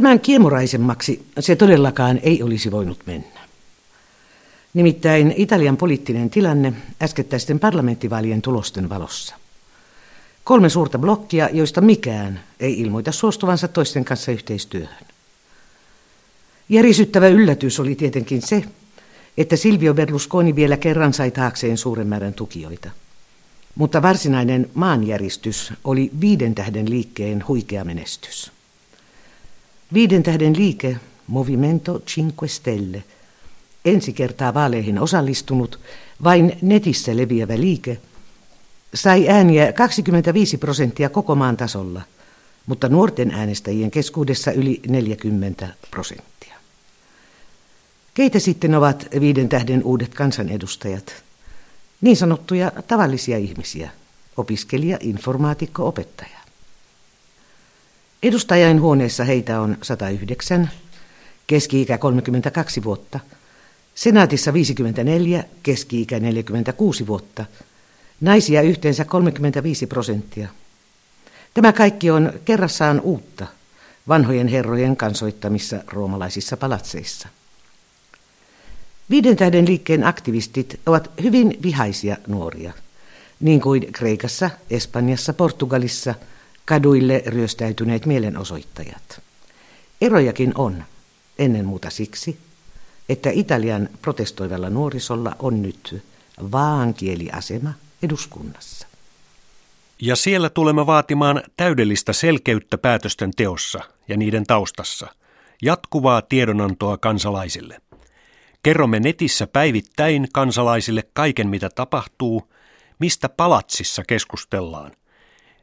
Tämän kiemuraisemmaksi se todellakaan ei olisi voinut mennä. Nimittäin Italian poliittinen tilanne äskettäisten parlamenttivaalien tulosten valossa. Kolme suurta blokkia, joista mikään ei ilmoita suostuvansa toisten kanssa yhteistyöhön. Järisyttävä yllätys oli tietenkin se, että Silvio Berlusconi vielä kerran sai taakseen suuren määrän tukijoita. Mutta varsinainen maanjäristys oli viiden tähden liikkeen huikea menestys. Viiden tähden liike, Movimento Cinque Stelle, ensi kertaa vaaleihin osallistunut, vain netissä leviävä liike, sai ääniä 25 prosenttia koko maan tasolla, mutta nuorten äänestäjien keskuudessa yli 40 prosenttia. Keitä sitten ovat viiden tähden uudet kansanedustajat? Niin sanottuja tavallisia ihmisiä, opiskelija, informaatikko, opettaja. Edustajain huoneessa heitä on 109, keski-ikä 32 vuotta, senaatissa 54, keski-ikä 46 vuotta, naisia yhteensä 35 prosenttia. Tämä kaikki on kerrassaan uutta vanhojen herrojen kansoittamissa roomalaisissa palatseissa. Viiden tähden liikkeen aktivistit ovat hyvin vihaisia nuoria, niin kuin Kreikassa, Espanjassa, Portugalissa kaduille ryöstäytyneet mielenosoittajat. Erojakin on, ennen muuta siksi, että Italian protestoivalla nuorisolla on nyt vaankieliasema eduskunnassa. Ja siellä tulemme vaatimaan täydellistä selkeyttä päätösten teossa ja niiden taustassa, jatkuvaa tiedonantoa kansalaisille – Kerromme netissä päivittäin kansalaisille kaiken, mitä tapahtuu, mistä palatsissa keskustellaan.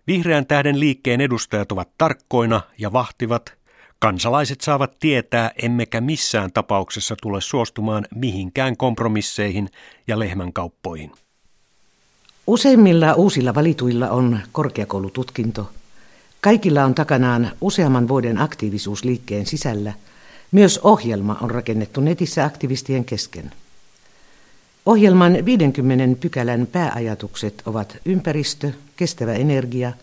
Vihreän tähden liikkeen edustajat ovat tarkkoina ja vahtivat. Kansalaiset saavat tietää, emmekä missään tapauksessa tule suostumaan mihinkään kompromisseihin ja lehmänkauppoihin. Useimmilla uusilla valituilla on korkeakoulututkinto. Kaikilla on takanaan useamman vuoden aktiivisuus liikkeen sisällä – myös ohjelma on rakennettu netissä aktivistien kesken. Ohjelman 50 pykälän pääajatukset ovat ympäristö, kestävä energia,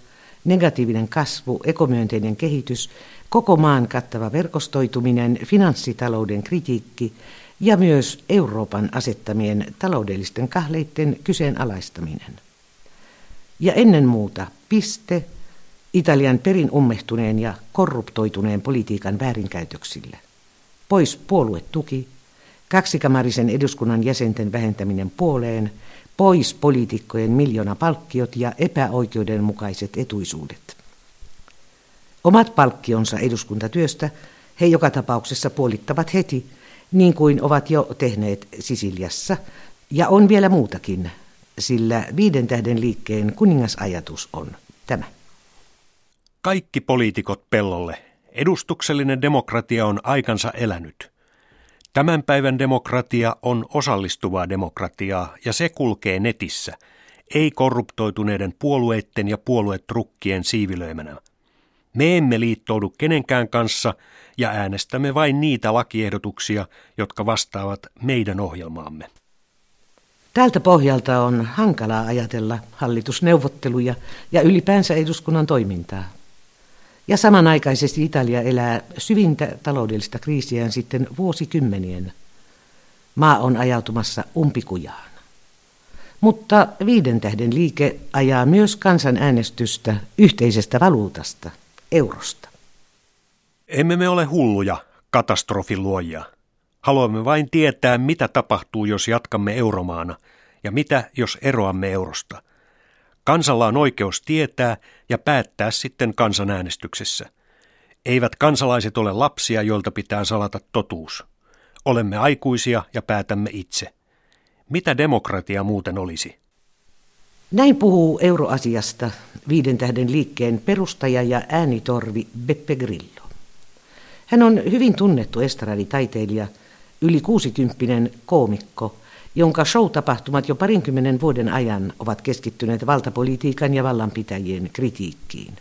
negatiivinen kasvu, ekomyönteinen kehitys, koko maan kattava verkostoituminen, finanssitalouden kritiikki ja myös Euroopan asettamien taloudellisten kahleitten kyseenalaistaminen. Ja ennen muuta piste Italian perin ummehtuneen ja korruptoituneen politiikan väärinkäytöksille pois puoluetuki, kaksikamarisen eduskunnan jäsenten vähentäminen puoleen, pois poliitikkojen miljoonapalkkiot ja epäoikeudenmukaiset etuisuudet. Omat palkkionsa eduskuntatyöstä he joka tapauksessa puolittavat heti, niin kuin ovat jo tehneet Sisiliassa, ja on vielä muutakin, sillä viiden tähden liikkeen kuningasajatus on tämä. Kaikki poliitikot pellolle, Edustuksellinen demokratia on aikansa elänyt. Tämän päivän demokratia on osallistuvaa demokratiaa ja se kulkee netissä, ei korruptoituneiden puolueiden ja puoluetrukkien siivilöimänä. Me emme liittoudu kenenkään kanssa ja äänestämme vain niitä lakiehdotuksia, jotka vastaavat meidän ohjelmaamme. Tältä pohjalta on hankalaa ajatella hallitusneuvotteluja ja ylipäänsä eduskunnan toimintaa. Ja samanaikaisesti Italia elää syvintä taloudellista kriisiään sitten vuosikymmenien. Maa on ajautumassa umpikujaan. Mutta viiden tähden liike ajaa myös kansanäänestystä yhteisestä valuutasta, eurosta. Emme me ole hulluja, katastrofiluojia. Haluamme vain tietää, mitä tapahtuu, jos jatkamme euromaana, ja mitä, jos eroamme eurosta – Kansalla on oikeus tietää ja päättää sitten kansanäänestyksessä. Eivät kansalaiset ole lapsia, joilta pitää salata totuus. Olemme aikuisia ja päätämme itse. Mitä demokratia muuten olisi? Näin puhuu euroasiasta viiden tähden liikkeen perustaja ja äänitorvi Beppe Grillo. Hän on hyvin tunnettu estraditaiteilija, yli kuusikymppinen koomikko – jonka show-tapahtumat jo parinkymmenen vuoden ajan ovat keskittyneet valtapolitiikan ja vallanpitäjien kritiikkiin.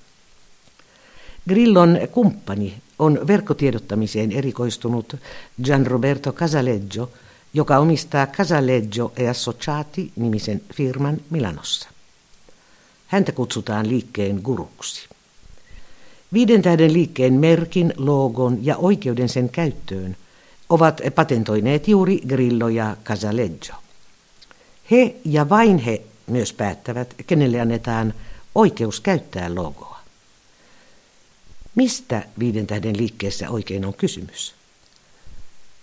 Grillon kumppani on verkkotiedottamiseen erikoistunut Gianroberto Casaleggio, joka omistaa Casaleggio e Associati nimisen firman Milanossa. Häntä kutsutaan liikkeen guruksi. Viiden tähden liikkeen merkin, logon ja oikeuden sen käyttöön ovat patentoineet juuri Grillo ja Casaleggio. He ja vain he myös päättävät, kenelle annetaan oikeus käyttää logoa. Mistä viiden tähden liikkeessä oikein on kysymys?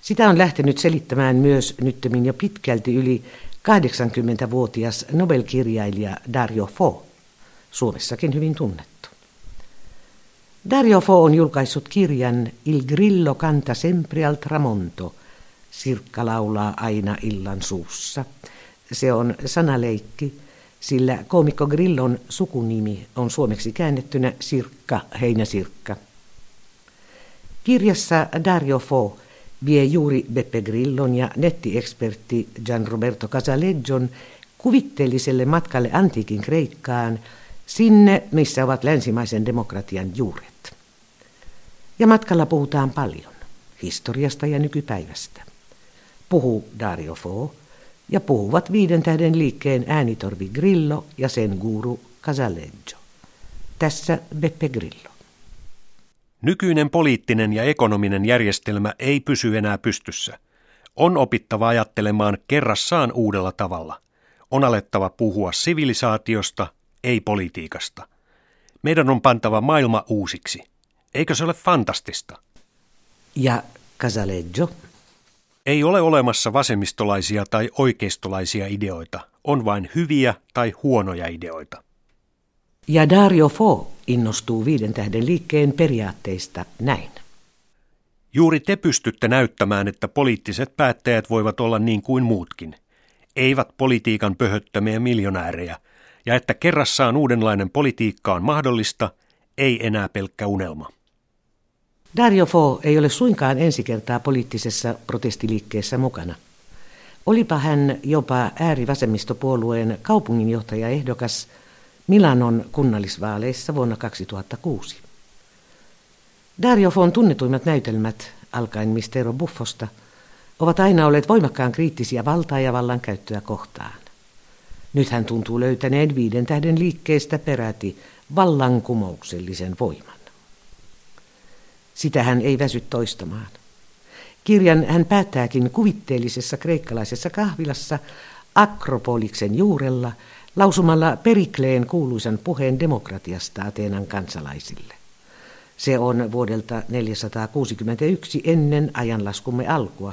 Sitä on lähtenyt selittämään myös nyttemmin jo pitkälti yli 80-vuotias Nobel-kirjailija Dario Fo, Suomessakin hyvin tunnettu. Dario Fo on julkaissut kirjan Il Grillo canta sempre al tramonto, Sirkka laulaa aina illan suussa. Se on sanaleikki, sillä koomikko Grillon sukunimi on suomeksi käännettynä Sirkka Heinäsirkka. Kirjassa Dario Fo vie juuri Beppe Grillon ja nettiekspertti Gian Roberto Casaleggion kuvitteelliselle matkalle antiikin Kreikkaan, sinne missä ovat länsimaisen demokratian juuret. Ja matkalla puhutaan paljon, historiasta ja nykypäivästä. Puhuu Dario Fo ja puhuvat viiden tähden liikkeen äänitorvi Grillo ja sen guru Casaleggio. Tässä Beppe Grillo. Nykyinen poliittinen ja ekonominen järjestelmä ei pysy enää pystyssä. On opittava ajattelemaan kerrassaan uudella tavalla. On alettava puhua sivilisaatiosta, ei politiikasta. Meidän on pantava maailma uusiksi. Eikö se ole fantastista? Ja Casaleggio? Ei ole olemassa vasemmistolaisia tai oikeistolaisia ideoita. On vain hyviä tai huonoja ideoita. Ja Dario Fo innostuu viiden tähden liikkeen periaatteista näin. Juuri te pystytte näyttämään, että poliittiset päättäjät voivat olla niin kuin muutkin. Eivät politiikan pöhöttämiä miljonäärejä, ja että kerrassaan uudenlainen politiikka on mahdollista, ei enää pelkkä unelma. Dario Fo ei ole suinkaan ensi kertaa poliittisessa protestiliikkeessä mukana. Olipa hän jopa äärivasemmistopuolueen kaupunginjohtajaehdokas – Milanon kunnallisvaaleissa vuonna 2006. Dario Fon tunnetuimmat näytelmät, alkaen Mistero Buffosta, ovat aina olleet voimakkaan kriittisiä valtaa ja vallan käyttöä kohtaan. Nyt hän tuntuu löytäneen viiden tähden liikkeestä peräti vallankumouksellisen voiman. Sitä hän ei väsy toistamaan. Kirjan hän päättääkin kuvitteellisessa kreikkalaisessa kahvilassa Akropoliksen juurella – lausumalla Perikleen kuuluisan puheen demokratiasta Ateenan kansalaisille. Se on vuodelta 461 ennen ajanlaskumme alkua.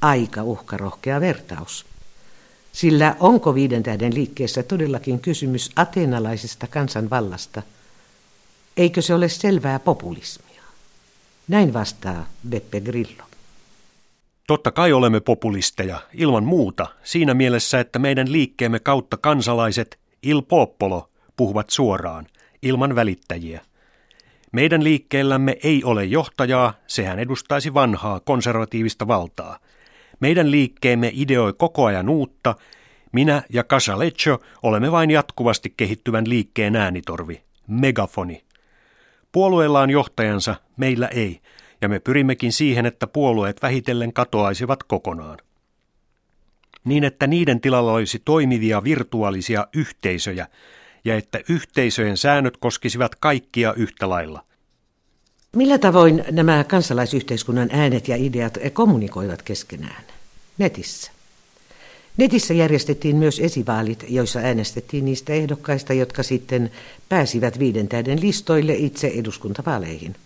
Aika uhkarohkea vertaus. Sillä onko viiden tähden liikkeessä todellakin kysymys ateenalaisesta kansanvallasta? Eikö se ole selvää populismia? Näin vastaa Beppe Grillo. Totta kai olemme populisteja, ilman muuta, siinä mielessä, että meidän liikkeemme kautta kansalaiset, il popolo, puhuvat suoraan, ilman välittäjiä. Meidän liikkeellämme ei ole johtajaa, sehän edustaisi vanhaa konservatiivista valtaa. Meidän liikkeemme ideoi koko ajan uutta, minä ja Casaleggio olemme vain jatkuvasti kehittyvän liikkeen äänitorvi, megafoni. Puolueella on johtajansa, meillä ei, ja me pyrimmekin siihen, että puolueet vähitellen katoaisivat kokonaan. Niin, että niiden tilalla olisi toimivia virtuaalisia yhteisöjä ja että yhteisöjen säännöt koskisivat kaikkia yhtä lailla. Millä tavoin nämä kansalaisyhteiskunnan äänet ja ideat kommunikoivat keskenään? Netissä. Netissä järjestettiin myös esivaalit, joissa äänestettiin niistä ehdokkaista, jotka sitten pääsivät viiden täyden listoille itse eduskuntavaaleihin.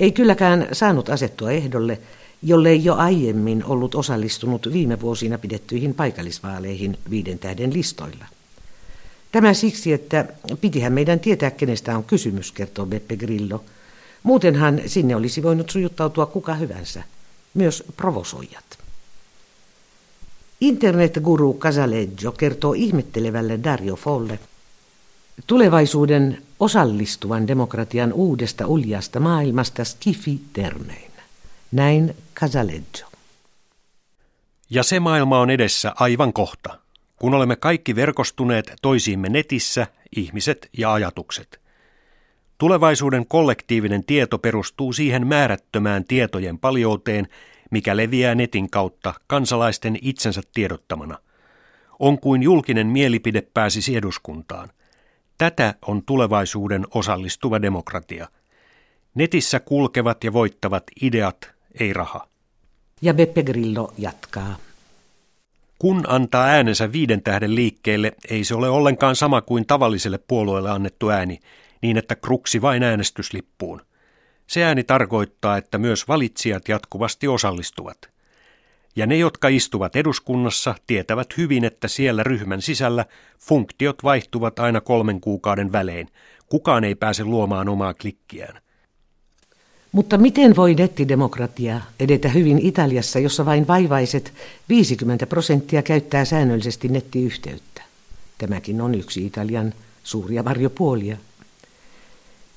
Ei kylläkään saanut asettua ehdolle, jollei jo aiemmin ollut osallistunut viime vuosina pidettyihin paikallisvaaleihin viiden tähden listoilla. Tämä siksi, että pitihän meidän tietää, kenestä on kysymys, kertoo Beppe Grillo. Muutenhan sinne olisi voinut sujuttautua kuka hyvänsä, myös provosoijat. Internetguru Casaleggio kertoo ihmettelevälle Dario Folle – Tulevaisuuden osallistuvan demokratian uudesta uljasta maailmasta skifi-termein. Näin Casaleggio. Ja se maailma on edessä aivan kohta, kun olemme kaikki verkostuneet toisiimme netissä, ihmiset ja ajatukset. Tulevaisuuden kollektiivinen tieto perustuu siihen määrättömään tietojen paljouteen, mikä leviää netin kautta kansalaisten itsensä tiedottamana. On kuin julkinen mielipide pääsisi eduskuntaan – Tätä on tulevaisuuden osallistuva demokratia. Netissä kulkevat ja voittavat ideat, ei raha. Ja Beppe Grillo jatkaa. Kun antaa äänensä viiden tähden liikkeelle, ei se ole ollenkaan sama kuin tavalliselle puolueelle annettu ääni, niin että kruksi vain äänestyslippuun. Se ääni tarkoittaa, että myös valitsijat jatkuvasti osallistuvat. Ja ne, jotka istuvat eduskunnassa, tietävät hyvin, että siellä ryhmän sisällä funktiot vaihtuvat aina kolmen kuukauden välein. Kukaan ei pääse luomaan omaa klikkiään. Mutta miten voi nettidemokratia edetä hyvin Italiassa, jossa vain vaivaiset 50 prosenttia käyttää säännöllisesti nettiyhteyttä? Tämäkin on yksi Italian suuria varjopuolia.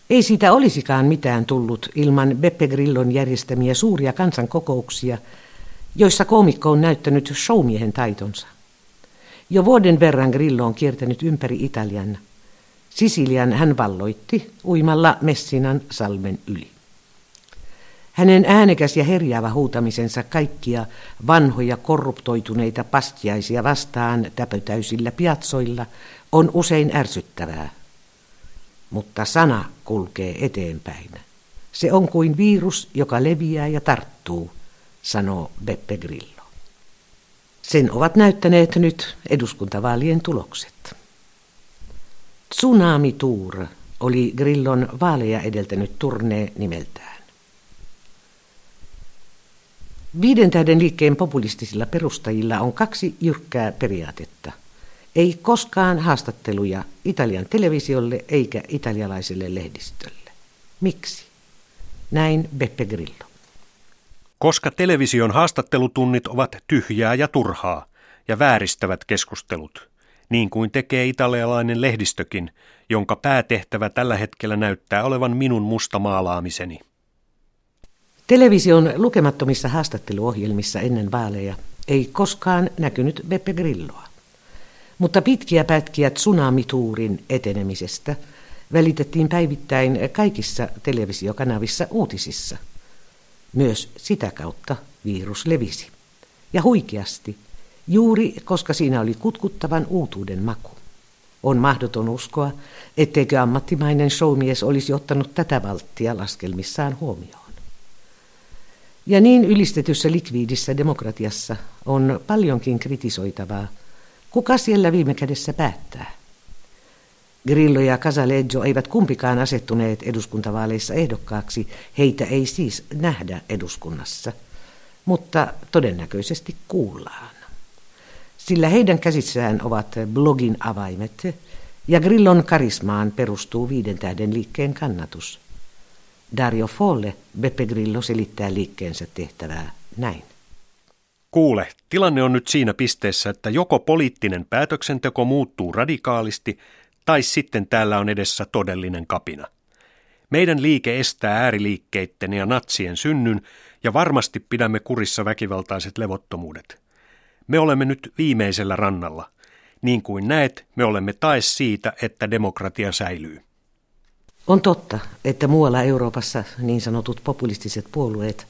Ei siitä olisikaan mitään tullut ilman Beppe Grillon järjestämiä suuria kansankokouksia, joissa koomikko on näyttänyt showmiehen taitonsa. Jo vuoden verran Grillo on kiertänyt ympäri Italian. Sisilian hän valloitti uimalla Messinan salmen yli. Hänen äänekäs ja herjäävä huutamisensa kaikkia vanhoja korruptoituneita pastiaisia vastaan täpötäysillä piatsoilla on usein ärsyttävää. Mutta sana kulkee eteenpäin. Se on kuin virus, joka leviää ja tarttuu, sanoo Beppe Grillo. Sen ovat näyttäneet nyt eduskuntavaalien tulokset. Tsunami Tour oli Grillon vaaleja edeltänyt turnee nimeltään. Viiden tähden liikkeen populistisilla perustajilla on kaksi jyrkkää periaatetta. Ei koskaan haastatteluja Italian televisiolle eikä italialaiselle lehdistölle. Miksi? Näin Beppe Grillo. Koska television haastattelutunnit ovat tyhjää ja turhaa ja vääristävät keskustelut, niin kuin tekee italialainen lehdistökin, jonka päätehtävä tällä hetkellä näyttää olevan minun musta maalaamiseni. Television lukemattomissa haastatteluohjelmissa ennen vaaleja ei koskaan näkynyt Beppe Grilloa. Mutta pitkiä pätkiä tsunamituurin etenemisestä välitettiin päivittäin kaikissa televisiokanavissa uutisissa. Myös sitä kautta virus levisi. Ja huikeasti, juuri koska siinä oli kutkuttavan uutuuden maku. On mahdoton uskoa, etteikö ammattimainen showmies olisi ottanut tätä valttia laskelmissaan huomioon. Ja niin ylistetyssä likviidissä demokratiassa on paljonkin kritisoitavaa. Kuka siellä viime kädessä päättää? Grillo ja Casaleggio eivät kumpikaan asettuneet eduskuntavaaleissa ehdokkaaksi, heitä ei siis nähdä eduskunnassa, mutta todennäköisesti kuullaan. Sillä heidän käsissään ovat blogin avaimet ja Grillon karismaan perustuu viiden tähden liikkeen kannatus – Dario Folle Beppe Grillo selittää liikkeensä tehtävää näin. Kuule, tilanne on nyt siinä pisteessä, että joko poliittinen päätöksenteko muuttuu radikaalisti, tai sitten täällä on edessä todellinen kapina. Meidän liike estää ääriliikkeitten ja natsien synnyn, ja varmasti pidämme kurissa väkivaltaiset levottomuudet. Me olemme nyt viimeisellä rannalla. Niin kuin näet, me olemme tae siitä, että demokratia säilyy. On totta, että muualla Euroopassa niin sanotut populistiset puolueet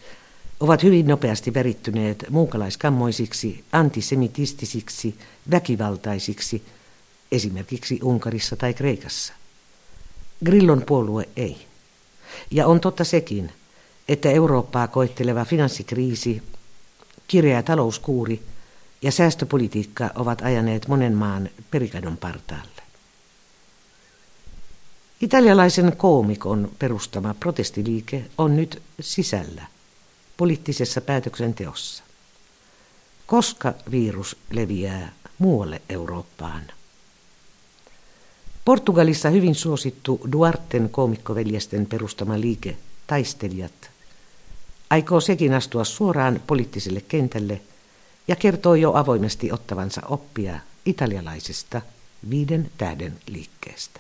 ovat hyvin nopeasti verittyneet muukalaiskammoisiksi, antisemitistisiksi, väkivaltaisiksi, esimerkiksi Unkarissa tai Kreikassa. Grillon puolue ei. Ja on totta sekin, että Eurooppaa koetteleva finanssikriisi, kireä talouskuuri ja säästöpolitiikka ovat ajaneet monen maan perikadon partaalle. Italialaisen koomikon perustama protestiliike on nyt sisällä poliittisessa päätöksenteossa. Koska virus leviää muualle Eurooppaan? Portugalissa hyvin suosittu Duarten koomikkoveljesten perustama liike Taistelijat aikoo sekin astua suoraan poliittiselle kentälle ja kertoo jo avoimesti ottavansa oppia italialaisesta viiden tähden liikkeestä.